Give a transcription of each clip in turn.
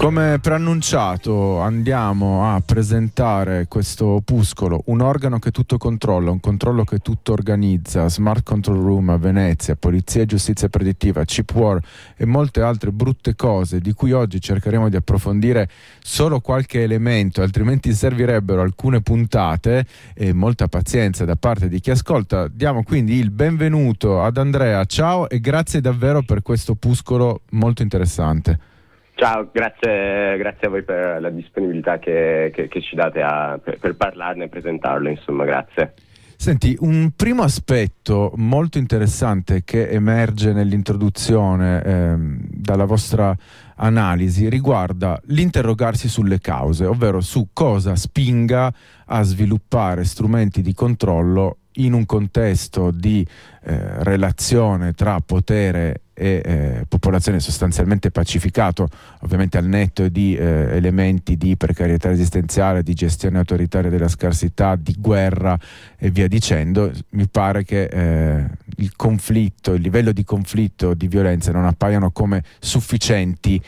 Come preannunciato andiamo a presentare questo opuscolo, un organo che tutto controlla, un controllo che tutto organizza, Smart Control Room a Venezia, Polizia e Giustizia Predittiva, Chip War e molte altre brutte cose di cui oggi cercheremo di approfondire solo qualche elemento, altrimenti servirebbero alcune puntate e molta pazienza da parte di chi ascolta. Diamo quindi il benvenuto ad Andrea, ciao e grazie davvero per questo opuscolo molto interessante. Ciao, grazie, grazie, a voi per la disponibilità che, che, che ci date a, per, per, parlarne e presentarlo, insomma, grazie. Senti, un primo aspetto molto interessante che emerge nell'introduzione eh, dalla vostra analisi riguarda l'interrogarsi sulle cause, ovvero su cosa spinga a sviluppare strumenti di controllo in un contesto di eh, relazione tra potere e eh, popolazione sostanzialmente pacificato, ovviamente al netto di eh, elementi di precarietà esistenziale, di gestione autoritaria della scarsità, di guerra e via dicendo, mi pare che eh, il conflitto, il livello di conflitto, di violenza non appaiano come sufficienti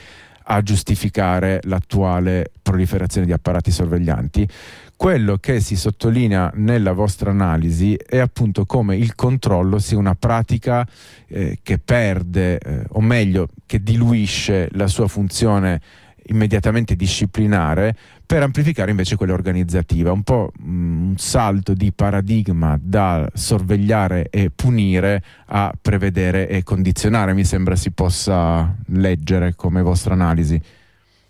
a giustificare l'attuale proliferazione di apparati sorveglianti quello che si sottolinea nella vostra analisi è appunto come il controllo sia una pratica eh, che perde, eh, o meglio, che diluisce la sua funzione immediatamente disciplinare per amplificare invece quella organizzativa, un po' mm, un salto di paradigma da sorvegliare e punire a prevedere e condizionare, mi sembra si possa leggere come vostra analisi.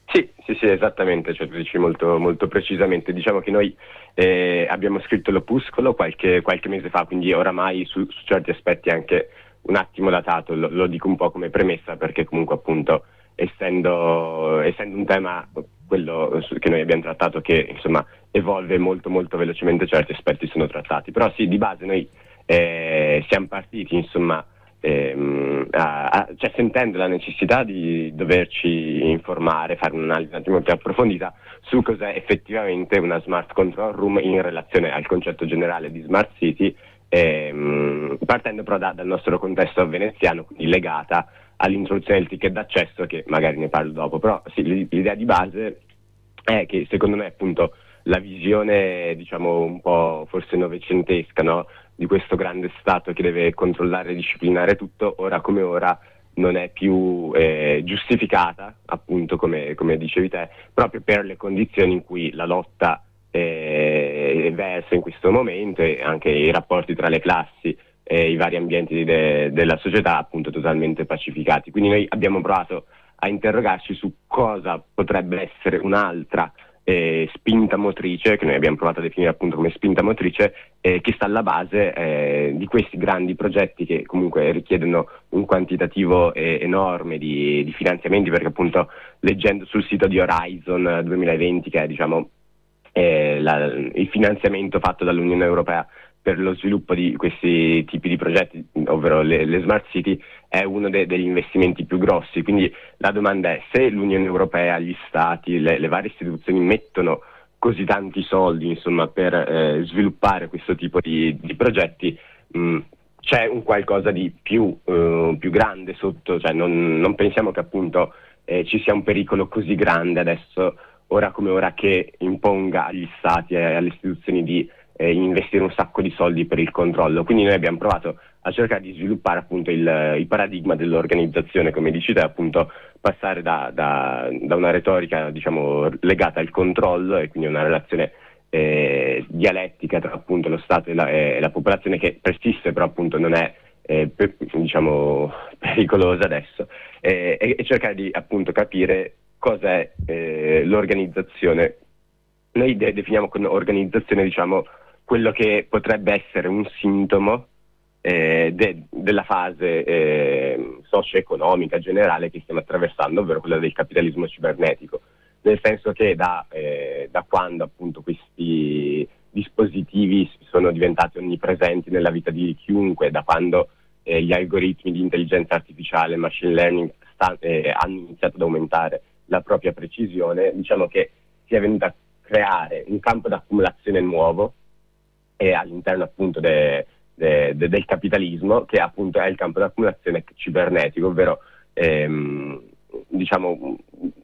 Sì, sì, esattamente, cioè, dici molto, molto precisamente. Diciamo che noi eh, abbiamo scritto l'opuscolo qualche, qualche, mese fa, quindi oramai su, su, certi aspetti anche un attimo datato, lo, lo, dico un po' come premessa perché comunque appunto essendo, essendo un tema quello che noi abbiamo trattato che insomma evolve molto molto velocemente certi aspetti sono trattati, però sì di base noi eh, siamo partiti insomma ehm, a, a, cioè sentendo la necessità di doverci informare, fare un'analisi un attimo più approfondita su cos'è effettivamente una smart control room in relazione al concetto generale di smart city, ehm, partendo però da, dal nostro contesto veneziano, quindi legata all'introduzione del ticket d'accesso, che magari ne parlo dopo, però sì, l'idea di base è che secondo me appunto la visione diciamo un po' forse novecentesca no? di questo grande Stato che deve controllare e disciplinare tutto, ora come ora non è più eh, giustificata, appunto come, come, dicevi te, proprio per le condizioni in cui la lotta eh, versa in questo momento e anche i rapporti tra le classi e i vari ambienti de, della società appunto totalmente pacificati. Quindi noi abbiamo provato a interrogarci su cosa potrebbe essere un'altra eh, spinta motrice, che noi abbiamo provato a definire appunto come spinta motrice, eh, che sta alla base eh, di questi grandi progetti che comunque richiedono un quantitativo eh, enorme di, di, finanziamenti, perché appunto leggendo sul sito di Horizon 2020, che è diciamo eh, la, il finanziamento fatto dall'Unione Europea per lo sviluppo di questi tipi di progetti, ovvero le, le smart city, è uno de, degli investimenti più grossi. Quindi la domanda è se l'Unione Europea, gli Stati, le, le varie istituzioni mettono così tanti soldi insomma, per eh, sviluppare questo tipo di, di progetti, mh, c'è un qualcosa di più, uh, più grande sotto, cioè non, non, pensiamo che appunto eh, ci sia un pericolo così grande adesso, ora come ora, che imponga agli Stati e alle istituzioni di eh, investire un sacco di soldi per il controllo. Quindi noi abbiamo provato a cercare di sviluppare appunto il, il paradigma dell'organizzazione, come dici te, appunto passare da, da, da una retorica diciamo, legata al controllo e quindi una relazione eh, dialettica tra appunto lo Stato e la, e la, popolazione che persiste però appunto non è eh, per, diciamo, pericolosa adesso e, e, cercare di appunto capire cos'è eh, l'organizzazione. Noi de- definiamo con organizzazione diciamo quello che potrebbe essere un sintomo eh, de- della fase eh, socio-economica generale che stiamo attraversando, ovvero quella del capitalismo cibernetico. Nel senso che da, eh, da quando appunto questi dispositivi sono diventati onnipresenti nella vita di chiunque, da quando eh, gli algoritmi di intelligenza artificiale, machine learning sta- eh, hanno iniziato ad aumentare la propria precisione, diciamo che si è venuto a creare un campo d'accumulazione nuovo e all'interno appunto de, de, de, del capitalismo che appunto è il campo d'accumulazione cibernetico, ovvero ehm, diciamo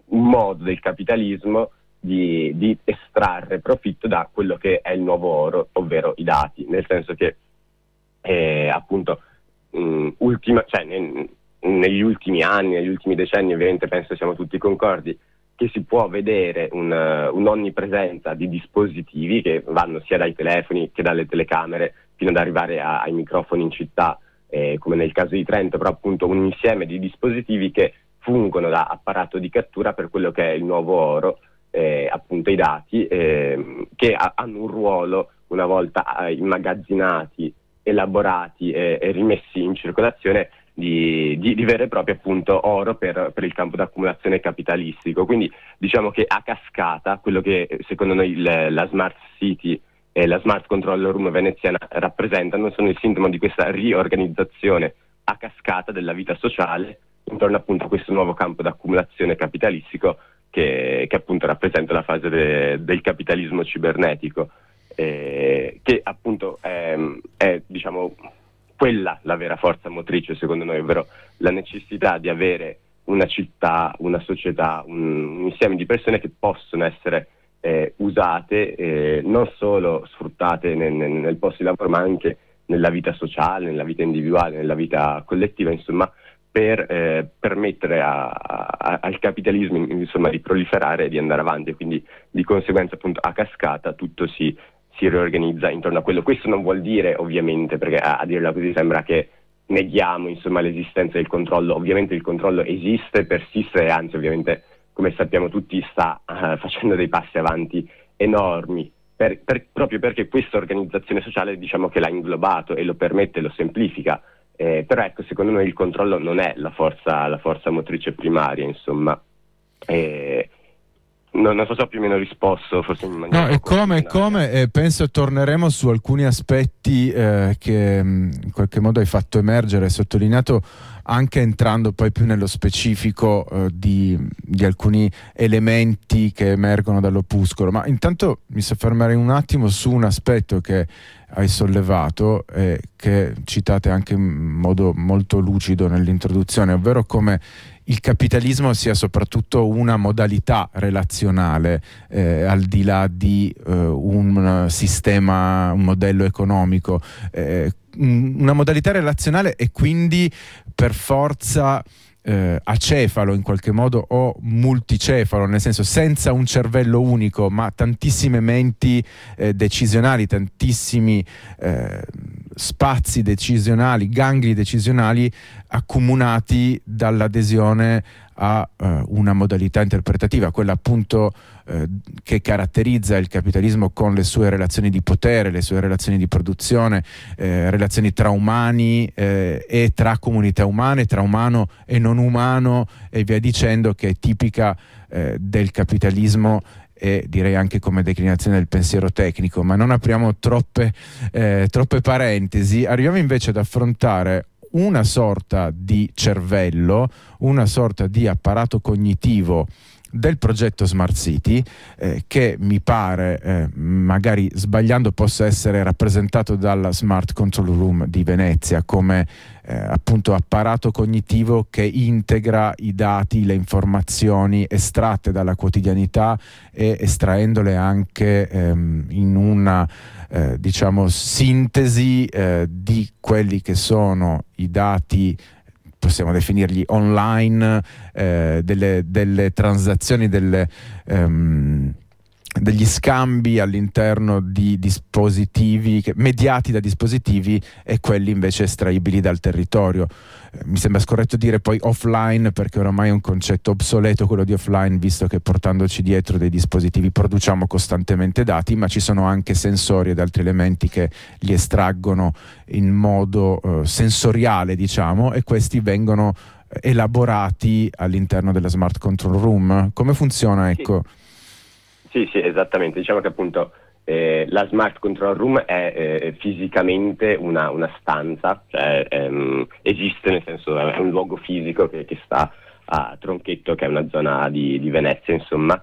un modo del capitalismo di, di, estrarre profitto da quello che è il nuovo oro, ovvero i dati, nel senso che eh, appunto mh, ultima, cioè, nel, negli ultimi anni, negli ultimi decenni, ovviamente penso siamo tutti concordi, che si può vedere un, un'onnipresenza di dispositivi che vanno sia dai telefoni che dalle telecamere fino ad arrivare a, ai microfoni in città, eh, come nel caso di Trento, però appunto un insieme di dispositivi che fungono da apparato di cattura per quello che è il nuovo oro, eh, appunto i dati, eh, che ha, hanno un ruolo una volta eh, immagazzinati, elaborati e rimessi in circolazione di, di, di vero e proprio appunto oro per, per, il campo d'accumulazione capitalistico. Quindi diciamo che a cascata quello che secondo noi il, la Smart City e la Smart Control Room veneziana rappresentano sono il sintomo di questa riorganizzazione a cascata della vita sociale intorno appunto a questo nuovo campo d'accumulazione capitalistico che, che appunto rappresenta la fase de, del capitalismo cibernetico, eh, che appunto è, è diciamo quella la vera forza motrice secondo noi, ovvero la necessità di avere una città, una società, un, un insieme di persone che possono essere eh, usate, eh, non solo sfruttate nel, nel, nel, posto di lavoro, ma anche nella vita sociale, nella vita individuale, nella vita collettiva, insomma, per eh, permettere a, a, al capitalismo insomma, di proliferare e di andare avanti. Quindi di conseguenza appunto a cascata tutto si si riorganizza intorno a quello. Questo non vuol dire ovviamente, perché a, a dirla così sembra che neghiamo insomma, l'esistenza del controllo, ovviamente il controllo esiste, persiste e anzi ovviamente come sappiamo tutti sta uh, facendo dei passi avanti enormi, per, per, proprio perché questa organizzazione sociale diciamo che l'ha inglobato e lo permette, lo semplifica, eh, però ecco secondo noi il controllo non è la forza, la forza motrice primaria, insomma. Eh, No, non so se ho più o meno risposto, forse in maniera. No, e come, come eh, penso torneremo su alcuni aspetti eh, che mh, in qualche modo hai fatto emergere e sottolineato anche entrando poi più nello specifico eh, di, di, alcuni elementi che emergono dall'opuscolo. Ma intanto mi soffermerei un attimo su un aspetto che hai sollevato e che citate anche in modo molto lucido nell'introduzione, ovvero come il capitalismo sia soprattutto una modalità relazionale eh, al di là di eh, un sistema, un modello economico, eh, una modalità relazionale e quindi per forza eh, acefalo in qualche modo o multicefalo, nel senso senza un cervello unico, ma tantissime menti eh, decisionali, tantissimi eh, spazi decisionali, gangli decisionali accomunati dall'adesione a uh, una modalità interpretativa, quella appunto uh, che caratterizza il capitalismo con le sue relazioni di potere, le sue relazioni di produzione, eh, relazioni tra umani eh, e tra comunità umane, tra umano e non umano e via dicendo, che è tipica eh, del capitalismo e direi anche come declinazione del pensiero tecnico, ma non apriamo troppe, eh, troppe parentesi, arriviamo invece ad affrontare una sorta di cervello, una sorta di apparato cognitivo del progetto Smart City eh, che mi pare, eh, magari sbagliando, possa essere rappresentato dalla Smart Control Room di Venezia come eh, appunto apparato cognitivo che integra i dati, le informazioni estratte dalla quotidianità e estraendole anche ehm, in una eh, diciamo sintesi eh, di quelli che sono i dati possiamo definirli online, eh, delle, delle, transazioni, delle, um, degli scambi all'interno di dispositivi che, mediati da dispositivi e quelli invece estraibili dal territorio. Eh, mi sembra scorretto dire poi offline perché oramai è un concetto obsoleto quello di offline visto che portandoci dietro dei dispositivi produciamo costantemente dati ma ci sono anche sensori ed altri elementi che li estraggono in modo eh, sensoriale diciamo e questi vengono elaborati all'interno della smart control room. Come funziona? Ecco? Sì, sì, esattamente. Diciamo che appunto eh, la Smart Control Room è eh, fisicamente una, una stanza, cioè ehm, esiste nel senso è un luogo fisico che, che, sta a Tronchetto, che è una zona di, di Venezia, insomma.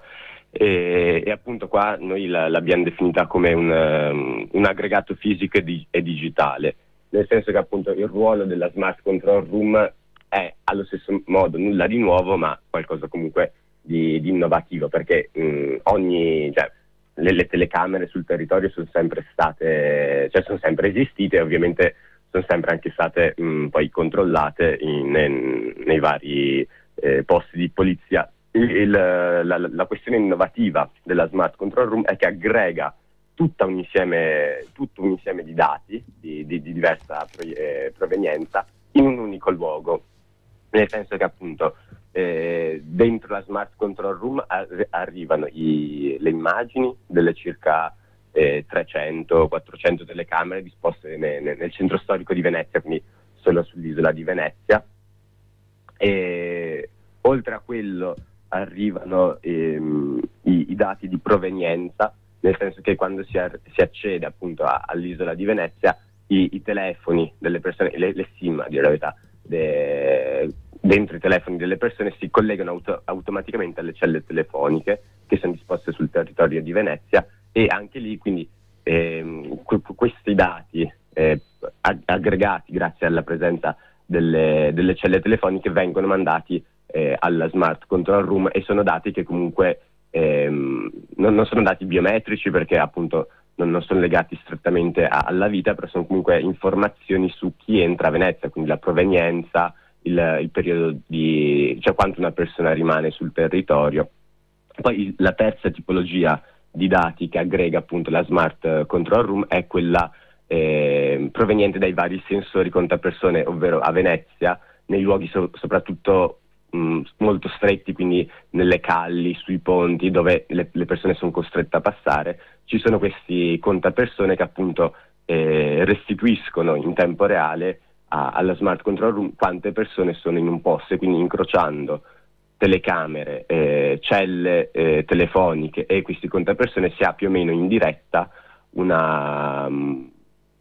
E, e, appunto qua noi la, l'abbiamo definita come un, um, un aggregato fisico e, di, e, digitale, nel senso che appunto il ruolo della Smart Control Room è allo stesso modo nulla di nuovo, ma qualcosa comunque di, di innovativo, perché mh, ogni, cioè, le, le, telecamere sul territorio sono sempre state, cioè sono sempre esistite, ovviamente sono sempre anche state mh, poi controllate in, in, nei vari eh, posti di polizia. Il, il, la, la, questione innovativa della Smart Control Room è che aggrega un insieme, tutto un insieme di dati di, di, di diversa pro, eh, provenienza in un unico luogo, nel senso che appunto eh, dentro la Smart Control Room ar- arrivano i, le immagini delle circa eh, 300-400 telecamere disposte ne, ne, nel centro storico di Venezia, quindi solo sull'isola di Venezia. E, oltre a quello arrivano ehm, i, i, dati di provenienza, nel senso che quando si, ar- si accede appunto a- all'isola di Venezia, i, i, telefoni delle persone, le, le SIM a dire la verità, de- dentro i telefoni delle persone si collegano auto- automaticamente alle celle telefoniche che sono disposte sul territorio di Venezia e anche lì quindi ehm, que- questi dati eh, ag- aggregati grazie alla presenza delle, delle, celle telefoniche vengono mandati eh, alla Smart Control Room e sono dati che comunque ehm, non, non, sono dati biometrici perché appunto non, non sono legati strettamente a, alla vita, però sono comunque informazioni su chi entra a Venezia, quindi la provenienza, il, il periodo di, cioè quanto una persona rimane sul territorio. Poi la terza tipologia di dati che aggrega appunto la Smart Control Room è quella eh, proveniente dai vari sensori contapersone, ovvero a Venezia, nei luoghi so- soprattutto mh, molto stretti, quindi nelle calli, sui ponti dove le, le, persone sono costrette a passare, ci sono questi contapersone che appunto eh, restituiscono in tempo reale a, alla Smart Control Room quante persone sono in un posto e quindi incrociando telecamere, eh, celle eh, telefoniche e questi contapersone si ha più o meno in diretta una um,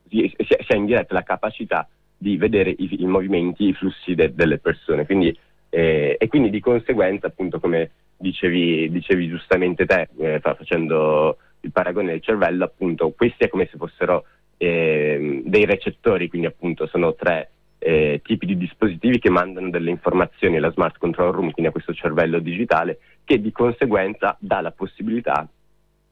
si, si, ha in diretta la capacità di vedere i, i movimenti, i flussi de, delle persone. Quindi, eh, e quindi di conseguenza, appunto, come dicevi, dicevi giustamente te, eh, facendo il paragone del cervello, appunto, questi è come se fossero eh, dei recettori, quindi appunto sono tre eh, tipi di dispositivi che mandano delle informazioni alla Smart Control Room, quindi a questo cervello digitale, che di conseguenza dà la possibilità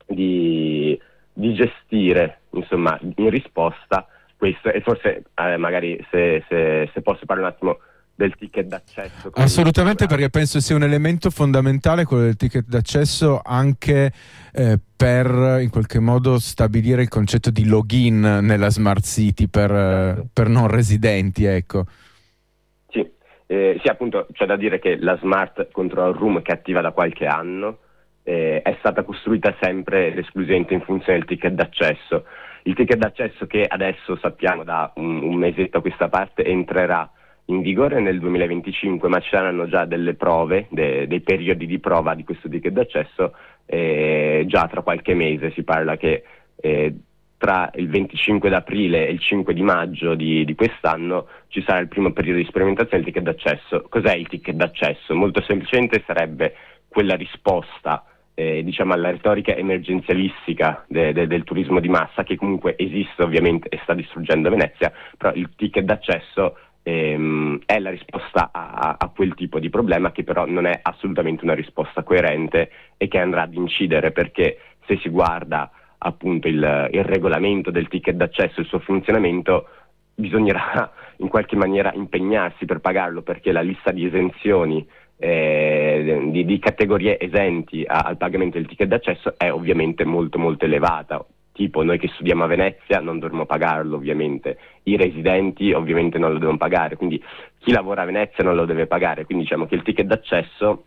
di, di gestire, insomma, in risposta questo e forse eh, magari se, se, se posso parlare un attimo del ticket d'accesso. Assolutamente perché penso sia un elemento fondamentale quello del ticket d'accesso anche eh, per in qualche modo stabilire il concetto di login nella smart city per, certo. eh, per non residenti. Ecco. Sì. Eh, sì, appunto c'è da dire che la smart control room che è attiva da qualche anno eh, è stata costruita sempre ed esclusivamente in funzione del ticket d'accesso. Il ticket d'accesso che adesso sappiamo da un, un mesetto a questa parte entrerà in vigore nel 2025, ma ci saranno già delle prove, de, dei periodi di prova di questo ticket d'accesso eh, già tra qualche mese. Si parla che eh, tra il 25 d'aprile e il 5 di maggio di, di, quest'anno ci sarà il primo periodo di sperimentazione del ticket d'accesso. Cos'è il ticket d'accesso? Molto semplicemente sarebbe quella risposta eh, diciamo alla retorica emergenzialistica de, de, del turismo di massa che comunque esiste ovviamente e sta distruggendo Venezia, però il ticket d'accesso ehm, è la risposta a, a, quel tipo di problema che però non è assolutamente una risposta coerente e che andrà ad incidere perché se si guarda appunto il, il regolamento del ticket d'accesso e il suo funzionamento bisognerà in qualche maniera impegnarsi per pagarlo perché la lista di esenzioni eh, di, di, categorie esenti a, al pagamento del ticket d'accesso è ovviamente molto molto elevata. Tipo noi che studiamo a Venezia non dovremmo pagarlo ovviamente, i residenti ovviamente non lo devono pagare, quindi chi lavora a Venezia non lo deve pagare, quindi diciamo che il ticket d'accesso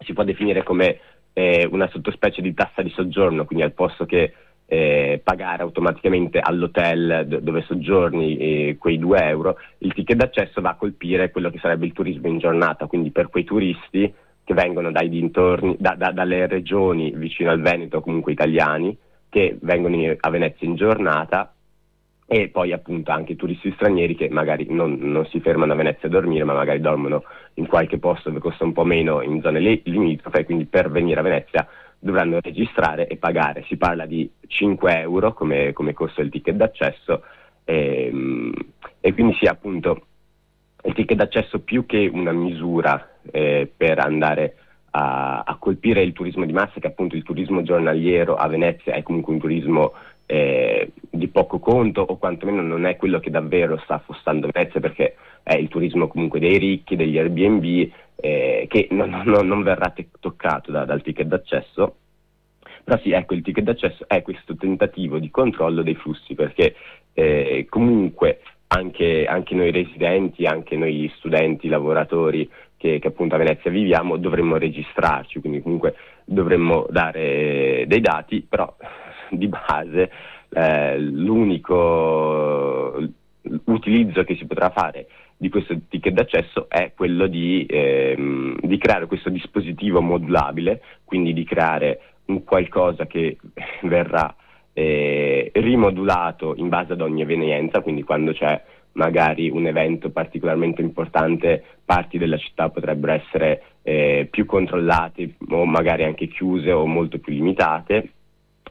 si può definire come eh, una sottospecie di tassa di soggiorno, quindi al posto che eh, pagare automaticamente all'hotel d- dove soggiorni eh, quei 2 euro, il ticket d'accesso va a colpire quello che sarebbe il turismo in giornata, quindi per quei turisti che vengono dai dintorni, da, da, dalle regioni vicino al Veneto, comunque italiani, che vengono a Venezia in giornata e poi appunto anche turisti stranieri che magari non, non, si fermano a Venezia a dormire, ma magari dormono in qualche posto dove costa un po' meno in zone limitrofe, quindi per venire a Venezia dovranno registrare e pagare. Si parla di 5 euro come, come costo del ticket d'accesso e, ehm, e, quindi sì appunto il ticket d'accesso più che una misura eh, per andare a, a, colpire il turismo di massa, che appunto il turismo giornaliero a Venezia è comunque un turismo eh, di poco conto o quantomeno non è quello che davvero sta affossando Venezia perché è il turismo comunque dei ricchi, degli Airbnb eh, che non, non, non verrà toccato da, dal ticket d'accesso. Però sì, ecco, il ticket d'accesso è questo tentativo di controllo dei flussi perché eh, comunque anche, anche, noi residenti, anche noi studenti, lavoratori che, che, appunto a Venezia viviamo dovremmo registrarci, quindi comunque dovremmo dare dei dati, però di base eh, l'unico utilizzo che si potrà fare di questo ticket d'accesso è quello di, ehm, di creare questo dispositivo modulabile, quindi di creare un qualcosa che verrà eh, rimodulato in base ad ogni evenienza, quindi quando c'è magari un evento particolarmente importante, parti della città potrebbero essere eh, più controllate o magari anche chiuse o molto più limitate,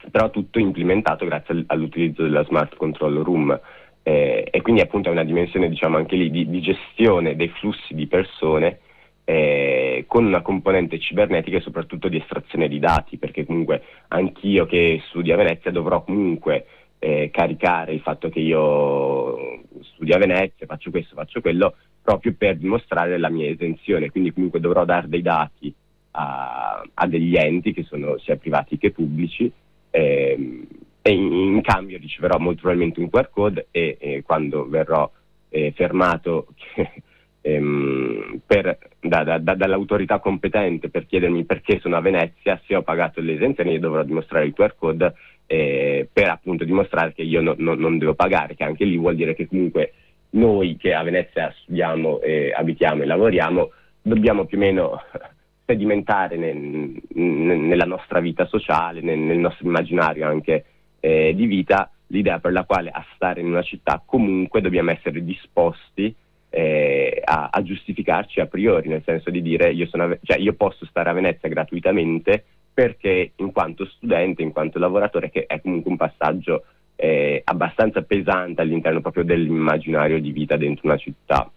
però tutto implementato grazie all'utilizzo della Smart Control Room. Eh, e quindi appunto è una dimensione diciamo anche lì di, di gestione dei flussi di persone eh, con una componente cibernetica e soprattutto di estrazione di dati, perché comunque anch'io che studio a Venezia dovrò comunque eh, caricare il fatto che io studio a Venezia, faccio questo, faccio quello, proprio per dimostrare la mia esenzione, quindi comunque dovrò dare dei dati a, a degli enti che sono sia privati che pubblici ehm, e in, in, cambio riceverò molto probabilmente un QR code e, e quando verrò eh, fermato ehm, per, da, da, da, dall'autorità competente per chiedermi perché sono a Venezia, se ho pagato l'esenzione io dovrò dimostrare il QR code eh, per appunto dimostrare che io no, no, non devo pagare, che anche lì vuol dire che comunque noi che a Venezia studiamo, eh, abitiamo e lavoriamo dobbiamo più o meno sedimentare nel, nella nostra vita sociale, nel, nel nostro immaginario anche eh, di vita, l'idea per la quale a stare in una città comunque dobbiamo essere disposti eh, a, a, giustificarci a priori, nel senso di dire io, sono, cioè, io posso stare a Venezia gratuitamente perché in quanto studente, in quanto lavoratore, che è comunque un passaggio eh, abbastanza pesante all'interno proprio dell'immaginario di vita dentro una città.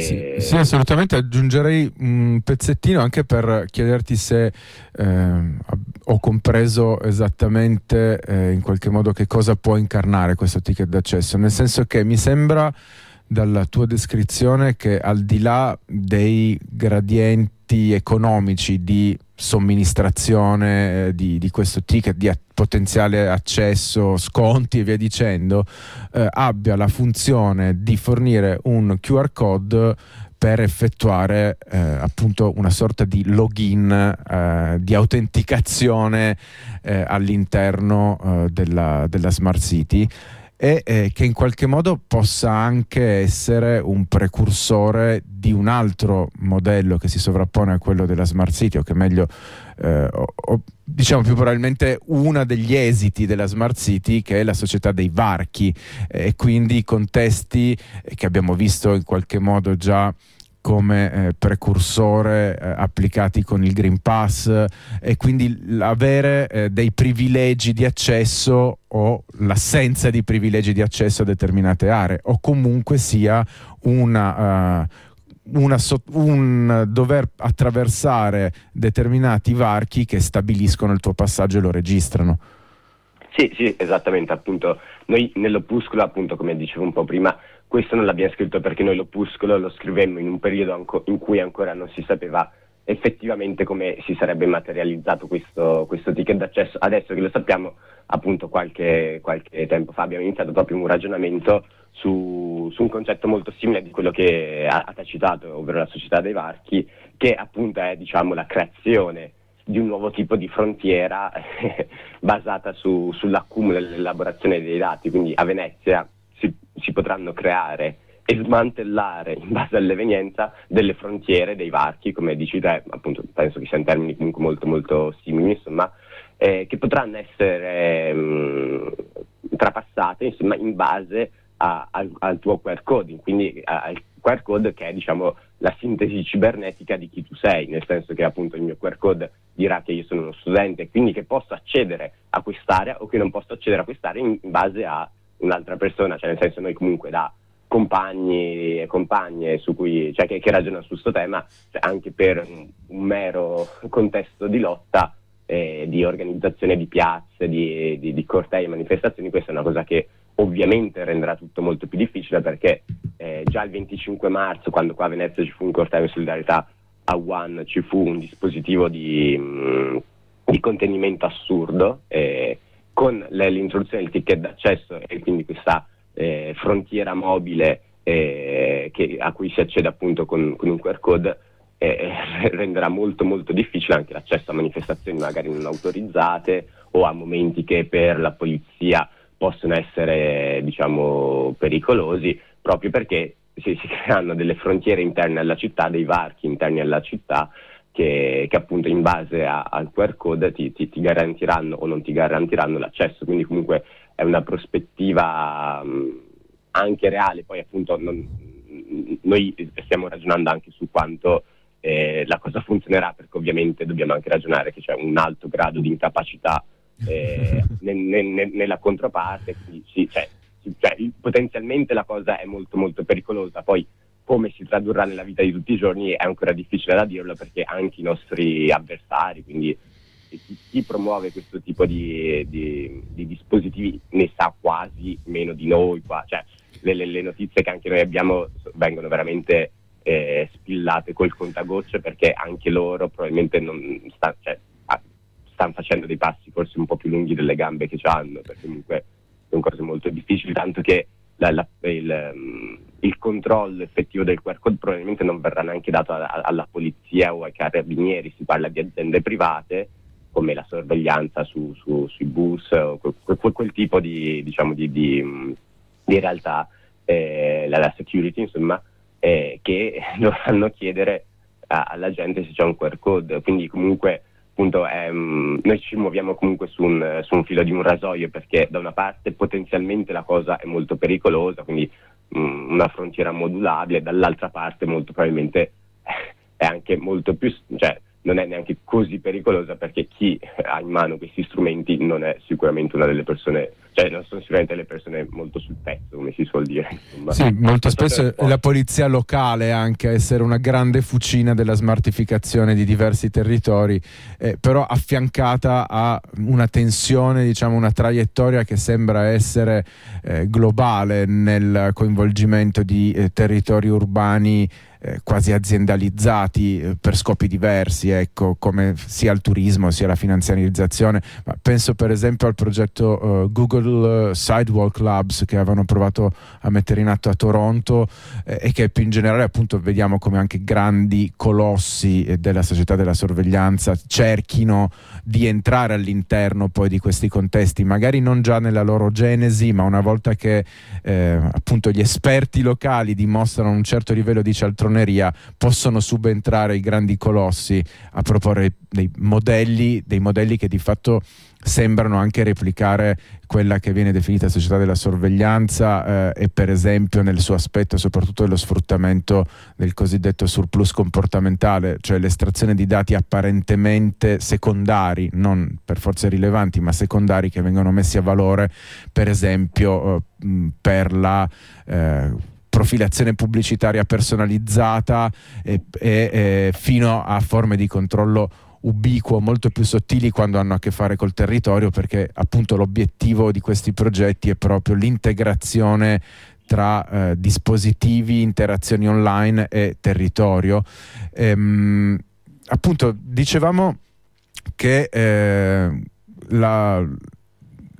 Sì, eh, sì, assolutamente. Aggiungerei un pezzettino anche per chiederti se eh, ho compreso esattamente eh, in qualche modo che cosa può incarnare questo ticket d'accesso. Nel senso che mi sembra dalla tua descrizione che al di là dei gradienti economici di somministrazione eh, di, di, questo ticket, di a- potenziale accesso, sconti e via dicendo, eh, abbia la funzione di fornire un QR code per effettuare eh, appunto una sorta di login, eh, di autenticazione eh, all'interno della, della Smart City e eh, che in qualche modo possa anche essere un precursore di un altro modello che si sovrappone a quello della Smart City o che meglio eh, o, o, diciamo più probabilmente uno degli esiti della Smart City che è la società dei varchi. Eh, e quindi i contesti che abbiamo visto in qualche modo già come eh, precursore eh, applicati con il Green Pass eh, e quindi avere eh, dei privilegi di accesso o l'assenza di privilegi di accesso a determinate aree o comunque sia una, uh, una so- un dover attraversare determinati varchi che stabiliscono il tuo passaggio e lo registrano. Sì, sì, esattamente, appunto noi nell'opuscolo, appunto come dicevo un po' prima, questo non l'abbiamo scritto perché noi l'opuscolo lo scrivemmo in un periodo anco- in cui ancora non si sapeva effettivamente come si sarebbe materializzato questo, questo ticket d'accesso. Adesso che lo sappiamo, appunto qualche, qualche tempo fa abbiamo iniziato proprio un ragionamento su, su un concetto molto simile di quello che ha, ha citato, ovvero la società dei varchi, che appunto è diciamo, la creazione di un nuovo tipo di frontiera basata su, sull'accumulo e l'elaborazione dei dati. Quindi a Venezia si, potranno creare e smantellare in base all'evenienza delle frontiere dei varchi, come dici te, appunto penso che siano termini comunque molto molto simili, insomma, eh, che potranno essere mh, mm, trapassate insomma, in base a, a, al tuo QR code, quindi al QR code che è diciamo la sintesi cibernetica di chi tu sei, nel senso che appunto il mio QR code dirà che io sono uno studente quindi che posso accedere a quest'area o che non posso accedere a quest'area in, in base a un'altra persona, cioè nel senso noi comunque da compagni e compagne cui, cioè, che, che, ragionano su questo tema, cioè, anche per un, mero contesto di lotta, eh, di organizzazione di piazze, di, di, di cortei e manifestazioni, questa è una cosa che ovviamente renderà tutto molto più difficile perché eh, già il 25 marzo, quando qua a Venezia ci fu un corteo in solidarietà a One, ci fu un dispositivo di, mh, mm, di contenimento assurdo eh, con l'introduzione del ticket d'accesso e quindi questa eh, frontiera mobile eh, che, a cui si accede appunto con, con un QR code eh, renderà molto molto difficile anche l'accesso a manifestazioni magari non autorizzate o a momenti che per la polizia possono essere diciamo, pericolosi proprio perché si, si, creano delle frontiere interne alla città, dei varchi interni alla città che, che appunto in base a, al QR code ti, ti, ti, garantiranno o non ti garantiranno l'accesso, quindi comunque è una prospettiva mh, anche reale, poi appunto non, noi stiamo ragionando anche su quanto eh, la cosa funzionerà perché ovviamente dobbiamo anche ragionare che c'è un alto grado di incapacità eh, ne, ne, nella controparte, quindi sì, cioè, cioè, potenzialmente la cosa è molto molto pericolosa, poi come si tradurrà nella vita di tutti i giorni è ancora difficile da dirlo perché anche i nostri avversari, quindi chi, chi promuove questo tipo di, di, di, dispositivi ne sa quasi meno di noi qua, cioè le, le, le notizie che anche noi abbiamo vengono veramente eh, spillate col contagocce perché anche loro probabilmente non sta, cioè, stanno facendo dei passi forse un po' più lunghi delle gambe che hanno, perché comunque sono cose molto difficili, tanto che la, la, il, um, il, controllo effettivo del QR code probabilmente non verrà neanche dato a, a, alla polizia o ai carabinieri, si parla di aziende private come la sorveglianza su, su, sui bus o quel, quel, tipo di, diciamo, di, di, di realtà, eh, la, la, security insomma, eh, che dovranno chiedere a, alla gente se c'è un QR code, quindi comunque appunto um, noi ci muoviamo comunque su un, su un, filo di un rasoio perché da una parte potenzialmente la cosa è molto pericolosa, quindi um, una frontiera modulabile, dall'altra parte molto probabilmente è anche molto più, cioè, non è neanche così pericolosa perché chi ha in mano questi strumenti non è sicuramente una delle persone, cioè non sono sicuramente le persone molto sul pezzo, come si suol dire. Insomma. Sì, molto spesso è la polizia locale anche a essere una grande fucina della smartificazione di diversi territori, eh, però affiancata a una tensione, diciamo una traiettoria che sembra essere eh, globale nel coinvolgimento di eh, territori urbani eh, quasi aziendalizzati eh, per scopi diversi, ecco, come sia il turismo sia la finanziarizzazione. Ma penso per esempio al progetto uh, Google Sidewalk Labs che avevano provato a mettere in atto a Toronto eh, e che più in generale appunto vediamo come anche grandi colossi della società della sorveglianza cerchino di entrare all'interno poi di questi contesti, magari non già nella loro genesi, ma una volta che eh, appunto gli esperti locali dimostrano un certo livello di cialtroneria stregoneria possono subentrare i grandi colossi a proporre dei modelli, dei modelli che di fatto sembrano anche replicare quella che viene definita società della sorveglianza eh, e per esempio nel suo aspetto soprattutto dello sfruttamento del cosiddetto surplus comportamentale, cioè l'estrazione di dati apparentemente secondari, non per forze rilevanti, ma secondari che vengono messi a valore per esempio eh, per la eh, profilazione pubblicitaria personalizzata e, e, e fino a forme di controllo ubiquo, molto più sottili quando hanno a che fare col territorio, perché appunto l'obiettivo di questi progetti è proprio l'integrazione tra eh, dispositivi, interazioni online e territorio. Ehm, appunto, dicevamo che eh, la,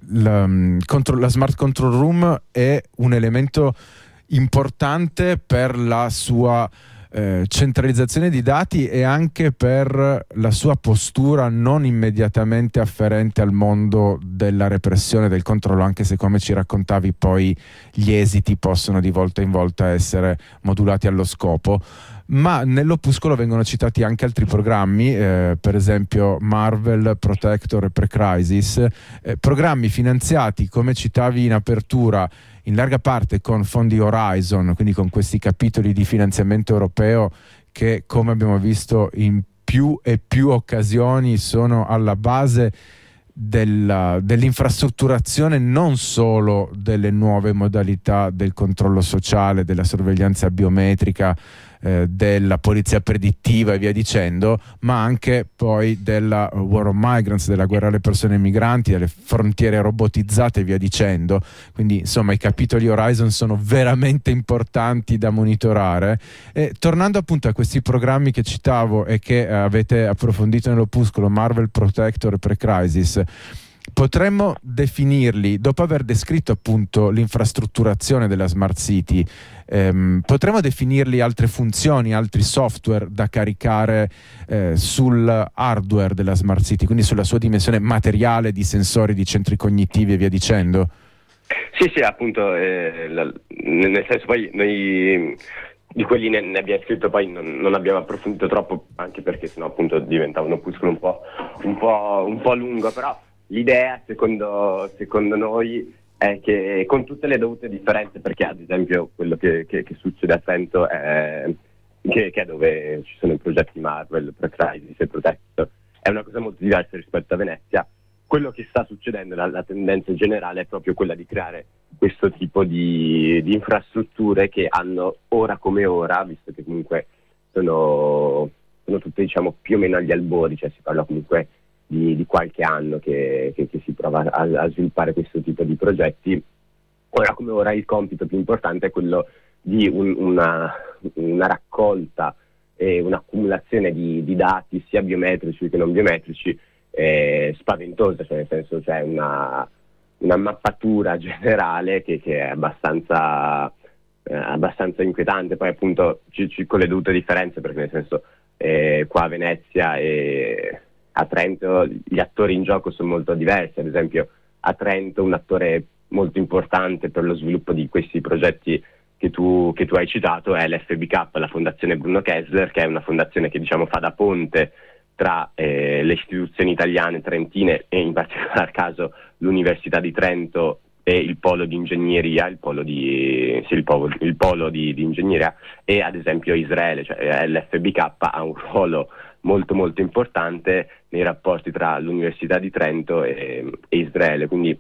la, la, Smart Control Room è un elemento importante per la sua eh, centralizzazione di dati e anche per la sua postura non immediatamente afferente al mondo della repressione del controllo, anche se come ci raccontavi poi gli esiti possono di volta in volta essere modulati allo scopo. Ma nell'opuscolo vengono citati anche altri programmi, eh, per esempio Marvel, Protector e Pre-Crisis, eh, programmi finanziati, come citavi in apertura, in larga parte con fondi Horizon, quindi con questi capitoli di finanziamento europeo che come abbiamo visto in più e più occasioni sono alla base della, dell'infrastrutturazione non solo delle nuove modalità del controllo sociale, della sorveglianza biometrica, eh, della polizia predittiva e via dicendo, ma anche poi della War on Migrants, della guerra alle persone migranti, delle frontiere robotizzate e via dicendo. Quindi insomma i capitoli Horizon sono veramente importanti da monitorare. E, tornando appunto a questi programmi che citavo e che eh, avete approfondito nell'opuscolo Marvel Protector e Pre-Crisis, potremmo definirli, dopo aver descritto appunto l'infrastrutturazione della Smart City, ehm, potremmo definirli altre funzioni, altri software da caricare eh, sul hardware della Smart City, quindi sulla sua dimensione materiale di sensori, di centri cognitivi e via dicendo? Sì, sì, appunto, eh, la, nel senso poi noi di quelli ne, ne, abbiamo scritto, poi non, non, abbiamo approfondito troppo, anche perché sennò appunto diventava un opuscolo un po', un po', un po lungo, però L'idea, secondo, secondo, noi, è che con tutte le dovute differenze, perché ad esempio quello che, che, che succede a Trento è che, che, è dove ci sono i progetti Marvel, Pre-Crisis e Protector, è una cosa molto diversa rispetto a Venezia. Quello che sta succedendo, la, la tendenza generale è proprio quella di creare questo tipo di, di, infrastrutture che hanno ora come ora, visto che comunque sono, sono tutte diciamo, più o meno agli albori, cioè si parla comunque di, di qualche anno che, che, che si prova a, a, sviluppare questo tipo di progetti. Ora come ora il compito più importante è quello di un, una, una, raccolta e un'accumulazione di, di, dati sia biometrici che non biometrici eh, spaventosa, cioè nel senso c'è una, una mappatura generale che, che è abbastanza, eh, abbastanza, inquietante, poi appunto ci, ci, con le dovute differenze perché nel senso eh, qua a Venezia e a Trento gli attori in gioco sono molto diversi, ad esempio a Trento un attore molto importante per lo sviluppo di questi progetti che tu, che tu hai citato è l'FBK, la fondazione Bruno Kessler, che è una fondazione che diciamo, fa da ponte tra eh, le istituzioni italiane trentine e in particolar caso l'Università di Trento e il polo di ingegneria, il polo di, sì, il polo, il polo di, di ingegneria e ad esempio Israele, cioè l'FBK ha un ruolo molto molto importante nei rapporti tra l'Università di Trento e, e Israele. Quindi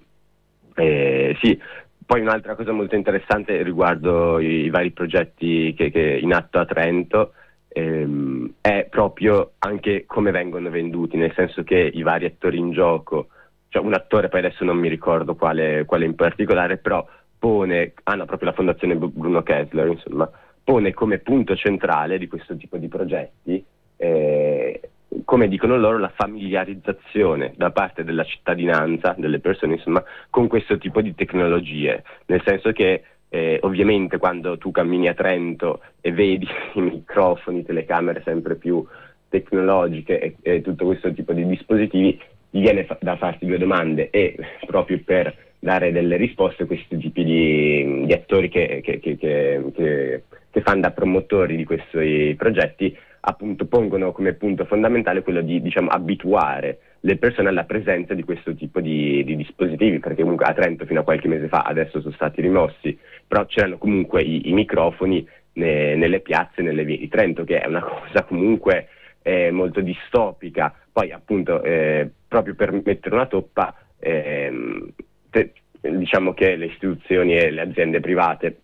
eh, sì, poi un'altra cosa molto interessante riguardo i, i vari progetti che, che in atto a Trento ehm, è proprio anche come vengono venduti, nel senso che i vari attori in gioco, cioè un attore poi adesso non mi ricordo quale, quale in particolare, però pone, ah no, proprio la fondazione Bruno Kessler, insomma, pone come punto centrale di questo tipo di progetti eh, come dicono loro, la familiarizzazione da parte della cittadinanza, delle persone, insomma, con questo tipo di tecnologie, nel senso che eh, ovviamente quando tu cammini a Trento e vedi i microfoni, telecamere sempre più tecnologiche e, e tutto questo tipo di dispositivi, ti viene fa- da farti due domande e proprio per dare delle risposte a questi tipi di, di attori che, che, che, che fanno da promotori di questi progetti appunto pongono come punto fondamentale quello di diciamo, abituare le persone alla presenza di questo tipo di, di, dispositivi, perché comunque a Trento fino a qualche mese fa adesso sono stati rimossi, però c'erano comunque i, i microfoni ne, nelle piazze, nelle vie di Trento, che è una cosa comunque eh, molto distopica. Poi appunto, eh, proprio per mettere una toppa, eh, te, diciamo che le istituzioni e le aziende private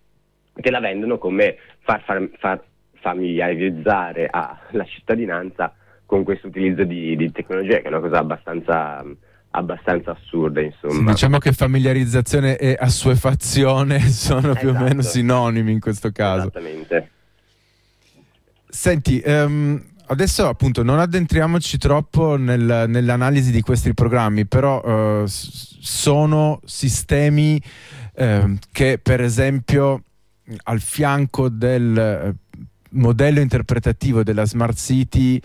te la vendono come far, far, far familiarizzare la cittadinanza con questo utilizzo di, di tecnologia, che è una cosa abbastanza abbastanza assurda insomma. Sì, diciamo che familiarizzazione e assuefazione sono esatto. più o meno esatto. sinonimi in questo caso. Esattamente. Senti, um, adesso appunto non addentriamoci troppo nel, nell'analisi di questi programmi, però uh, sono sistemi uh, che per esempio al fianco del modello interpretativo della Smart City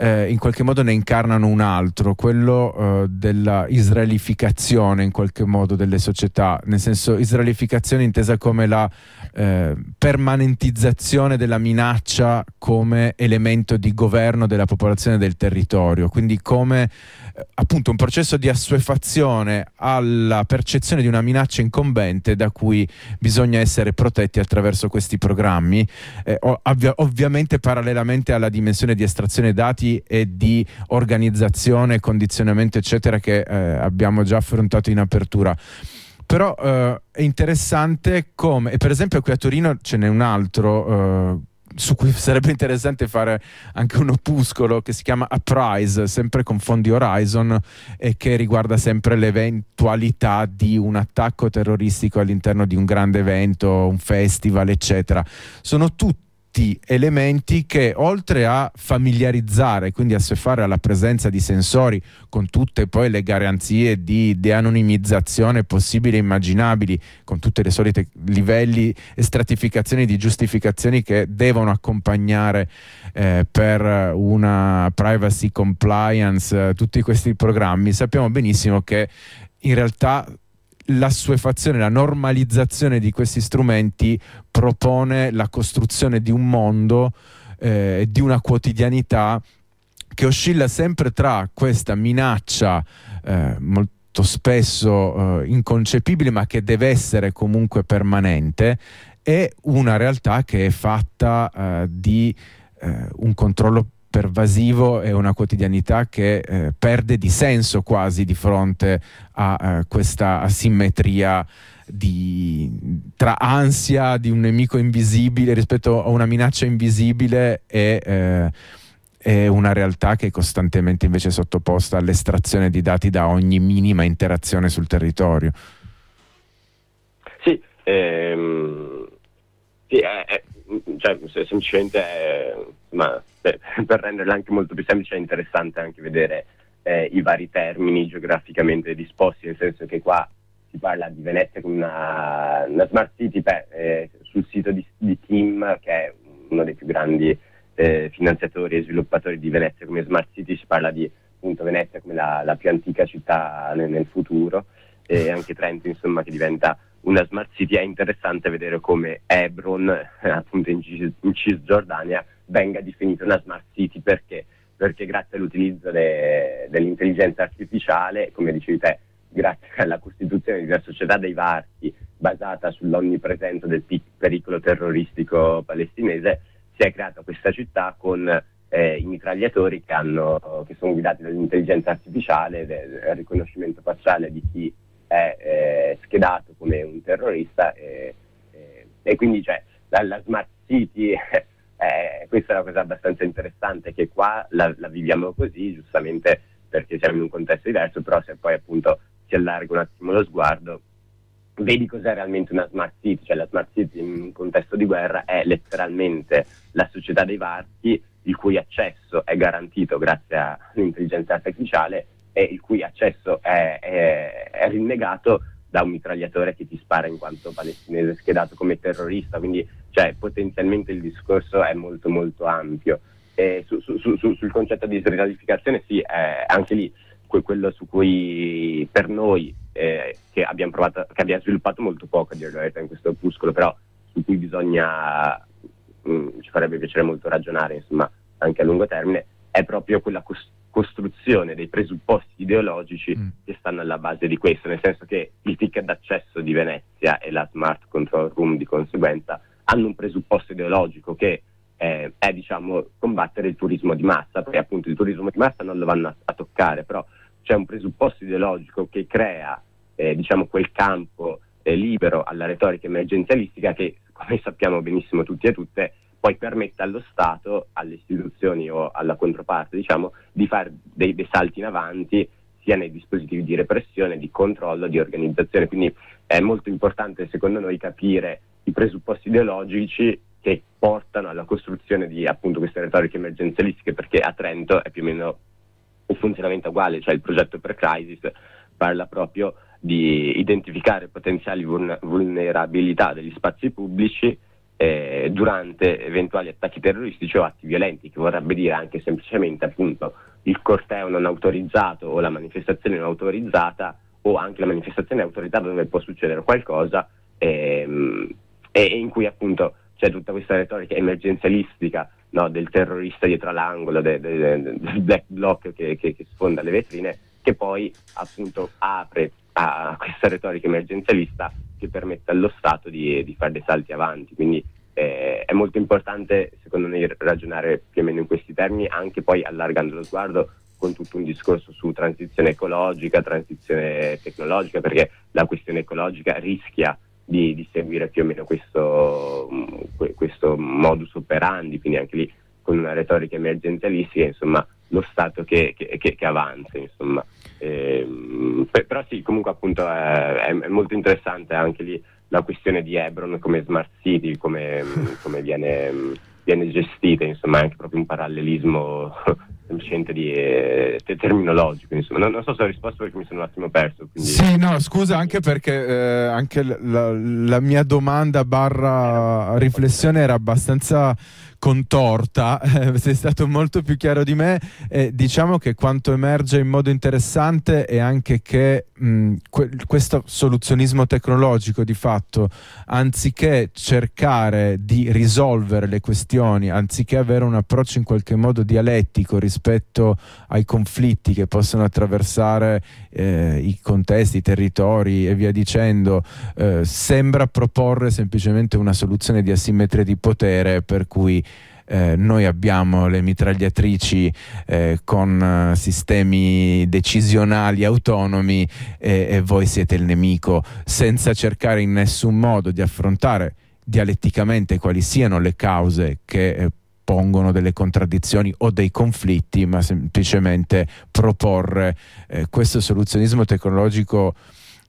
eh, in qualche modo ne incarnano un altro, quello eh, della israelificazione in qualche modo delle società, nel senso israelificazione intesa come la eh, permanentizzazione della minaccia come elemento di governo della popolazione del territorio, quindi come eh, appunto un processo di assuefazione alla percezione di una minaccia incombente da cui bisogna essere protetti attraverso questi programmi, eh, ovvia- ovviamente parallelamente alla dimensione di estrazione dati e di organizzazione, condizionamento eccetera che eh, abbiamo già affrontato in apertura però eh, è interessante come, e per esempio qui a Torino ce n'è un altro eh, su cui sarebbe interessante fare anche un opuscolo che si chiama Uprise, sempre con fondi Horizon e che riguarda sempre l'eventualità di un attacco terroristico all'interno di un grande evento, un festival, eccetera. Sono tutti tutti elementi che oltre a familiarizzare, quindi a fare alla presenza di sensori con tutte poi le garanzie di de-anonimizzazione possibili e immaginabili, con tutte le solite livelli e stratificazioni di giustificazioni che devono accompagnare eh, per una privacy compliance, eh, tutti questi programmi, sappiamo benissimo che in realtà l'assuefazione, la normalizzazione di questi strumenti propone la costruzione di un mondo eh, di una quotidianità che oscilla sempre tra questa minaccia eh, molto spesso eh, inconcepibile ma che deve essere comunque permanente e una realtà che è fatta eh, di eh, un controllo pervasivo e una quotidianità che eh, perde di senso quasi di fronte a eh, questa asimmetria di, tra ansia di un nemico invisibile rispetto a una minaccia invisibile e, eh, e una realtà che è costantemente invece sottoposta all'estrazione di dati da ogni minima interazione sul territorio. Sì, ehm, sì cioè, semplicemente ma per, per renderla anche molto più semplice è interessante anche vedere eh, i vari termini geograficamente disposti, nel senso che qua si parla di Venezia come una, una smart city. Beh, eh, sul sito di, di Team, che è uno dei più grandi eh, finanziatori e sviluppatori di Venezia come smart city, si parla di appunto, Venezia come la, la più antica città nel, nel futuro. E anche Trento insomma che diventa una smart city è interessante vedere come Hebron appunto in, Cis, in Cisgiordania venga definita una smart city perché? Perché grazie all'utilizzo de, dell'intelligenza artificiale, come dicevi te, grazie alla costituzione di una società dei varchi basata sull'onnipresenza del pericolo terroristico palestinese, si è creata questa città con eh, i mitragliatori che, hanno, che, sono guidati dall'intelligenza artificiale, del riconoscimento facciale di chi è eh, schedato come un terrorista e, e, e quindi cioè, la, la smart city Eh, questa è una cosa abbastanza interessante che qua la, la, viviamo così, giustamente perché siamo in un contesto diverso, però se poi appunto si allarga un attimo lo sguardo, vedi cos'è realmente una smart city, cioè la smart city in un contesto di guerra è letteralmente la società dei varchi il cui accesso è garantito grazie all'intelligenza artificiale e il cui accesso è, è, è rinnegato da un mitragliatore che ti spara in quanto palestinese schedato come terrorista, quindi cioè, potenzialmente il discorso è molto molto ampio. Su, su, su, sul concetto di srealificazione sì, eh, anche lì que- quello su cui per noi eh, che, abbiamo provato, che abbiamo sviluppato molto poco a in questo opuscolo, però su cui bisogna, mh, mm, ci farebbe piacere molto ragionare, insomma, anche a lungo termine, è proprio quella costruzione costruzione dei presupposti ideologici mm. che stanno alla base di questo, nel senso che il ticket d'accesso di Venezia e la Smart Control Room di conseguenza hanno un presupposto ideologico che eh, è diciamo, combattere il turismo di massa, perché appunto il turismo di massa non lo vanno a, a toccare, però c'è un presupposto ideologico che crea eh, diciamo, quel campo eh, libero alla retorica emergenzialistica che, come sappiamo benissimo tutti e tutte, poi permette allo Stato, alle istituzioni o alla controparte, diciamo, di fare dei, dei, salti in avanti sia nei dispositivi di repressione, di controllo, di organizzazione. Quindi è molto importante, secondo noi, capire i presupposti ideologici che portano alla costruzione di appunto queste retoriche emergenzialistiche, perché a Trento è più o meno un funzionamento uguale, cioè il progetto per Crisis parla proprio di identificare potenziali vulnerabilità degli spazi pubblici eh, durante eventuali attacchi terroristici o atti violenti, che vorrebbe dire anche semplicemente appunto il corteo non autorizzato o la manifestazione non autorizzata o anche la manifestazione autorizzata dove può succedere qualcosa ehm, e, e in cui appunto c'è tutta questa retorica emergenzialistica no, del terrorista dietro l'angolo, de, de, de, del black bloc che, che, che, sfonda le vetrine, che poi appunto apre a questa retorica emergenzialista che permette allo Stato di, di fare dei salti avanti. Quindi eh, è molto importante, secondo me, ragionare più o meno in questi termini, anche poi allargando lo sguardo con tutto un discorso su transizione ecologica, transizione tecnologica, perché la questione ecologica rischia di, di seguire più o meno questo, questo, modus operandi, quindi anche lì con una retorica emergenzialistica, insomma, lo Stato che, che, che, che avanza, insomma. Eh, però sì, comunque appunto è, è, molto interessante anche lì la questione di Hebron come smart city, come, come viene, viene, gestita, insomma, è anche proprio un parallelismo semplicemente di, eh, terminologico. Insomma. Non, non, so se ho risposto perché mi sono un attimo perso. Quindi... Sì, no, scusa anche perché eh, anche la, la, mia domanda barra riflessione era abbastanza contorta, eh, sei stato molto più chiaro di me. Eh, diciamo che quanto emerge in modo interessante è anche che mh, que- questo soluzionismo tecnologico di fatto, anziché cercare di risolvere le questioni, anziché avere un approccio in qualche modo dialettico rispetto ai conflitti che possono attraversare eh, i contesti, i territori e via dicendo, eh, sembra proporre semplicemente una soluzione di asimmetria di potere per cui eh, noi abbiamo le mitragliatrici eh, con eh, sistemi decisionali autonomi e, e voi siete il nemico, senza cercare in nessun modo di affrontare dialetticamente quali siano le cause che eh, pongono delle contraddizioni o dei conflitti, ma semplicemente proporre eh, questo soluzionismo tecnologico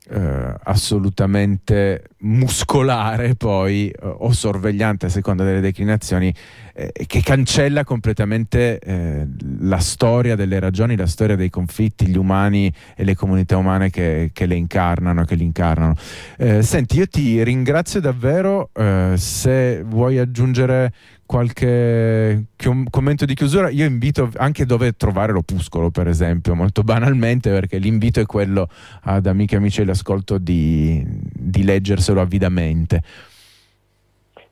eh, assolutamente muscolare poi eh, o sorvegliante a seconda delle declinazioni eh, che cancella completamente eh, la storia delle ragioni, la storia dei conflitti, gli umani e le comunità umane che, che le incarnano, che li incarnano. Eh, senti, io ti ringrazio davvero, se vuoi aggiungere qualche commento di chiusura, io invito anche dove trovare l'opuscolo, per esempio, molto banalmente, perché l'invito è quello ad amiche e amici dell'ascolto di, di leggerselo avidamente.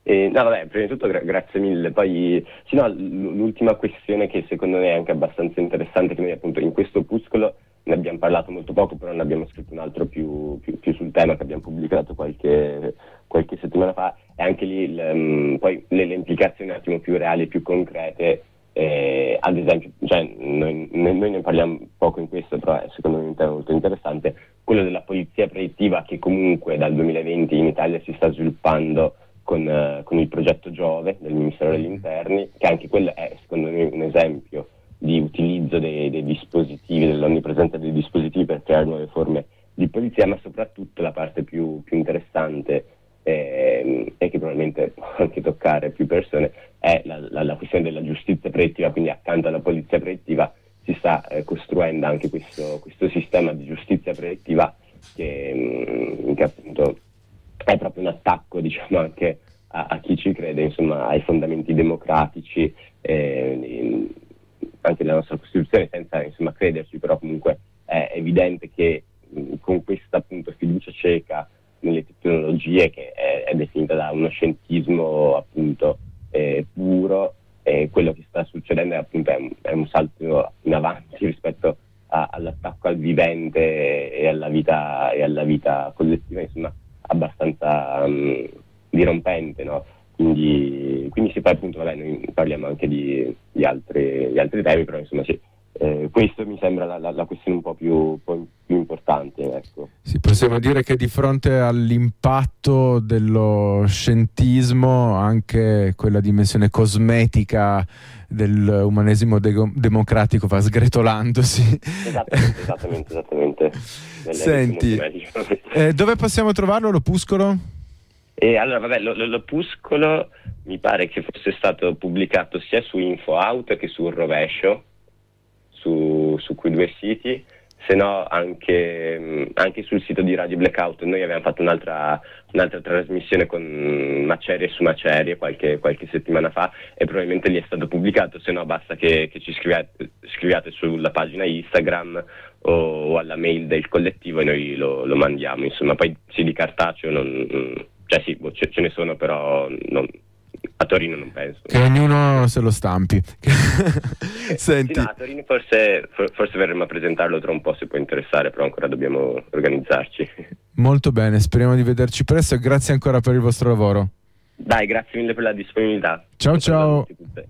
Eh, no, vabbè, prima di tutto gra- grazie mille. Poi, sì, no, l'ultima questione che secondo me è anche abbastanza interessante, che appunto in questo opuscolo ne abbiamo parlato molto poco, però ne abbiamo scritto un altro più, più, più sul tema che abbiamo pubblicato qualche, qualche settimana fa, e anche lì l, um, poi le, le, implicazioni un attimo più reali e più concrete. Eh, ad esempio, cioè, noi, noi, ne parliamo poco in questo, però è secondo me un tema molto interessante, quello della polizia predittiva che comunque dal 2020 in Italia si sta sviluppando con, uh, con il progetto Giove del Ministero degli Interni, che anche quello è secondo me un esempio di utilizzo dei, dei dispositivi, dell'onnipresenza dei dispositivi per creare nuove forme di polizia, ma soprattutto la parte più, più interessante eh, e che probabilmente può anche toccare più persone è la, la, la, questione della giustizia predittiva, quindi accanto alla polizia predittiva si sta eh, costruendo anche questo, questo, sistema di giustizia predittiva che, mm, che, appunto è proprio un attacco diciamo anche a, a chi ci crede, insomma ai fondamenti democratici. Eh, anche nella nostra Costituzione senza insomma, crederci, però comunque è evidente che mh, con questa appunto, fiducia cieca nelle tecnologie che è, è definita da uno scientismo appunto eh, puro, eh, quello che sta succedendo è, appunto, è, un, è un salto in avanti rispetto a, all'attacco al vivente e alla vita, e alla vita collettiva, insomma abbastanza um, dirompente. No? Quindi, quindi sì, poi appunto vabbè, noi parliamo anche di, di, altri, di altri, temi, però insomma sì, eh, questo mi sembra la, la, la, questione un po' più, più importante. Ecco. Sì, possiamo dire che di fronte all'impatto dello scientismo anche quella dimensione cosmetica dell'umanesimo de- democratico va sgretolandosi. Esattamente, esattamente, esattamente. Senti, eh, dove possiamo trovarlo l'opuscolo? E allora, vabbè, lo, l'opuscolo mi pare che fosse stato pubblicato sia su InfoOut che su Rovescio, su, su quei due siti, se no anche, anche, sul sito di Radio Blackout. Noi abbiamo fatto un'altra, un'altra trasmissione con Macerie su Macerie qualche, qualche, settimana fa e probabilmente lì è stato pubblicato, se no basta che, che ci scriviate, scriviate, sulla pagina Instagram o, o, alla mail del collettivo e noi lo, lo mandiamo. Insomma, poi sì di cartaceo non cioè sì, boh, ce, ce, ne sono, però non, a Torino non penso. Che ognuno se lo stampi. Senti. Sì, no, a Torino forse, forse verremo a presentarlo tra un po' se può interessare, però ancora dobbiamo organizzarci. Molto bene, speriamo di vederci presto e grazie ancora per il vostro lavoro. Dai, grazie mille per la disponibilità. Ciao ciao.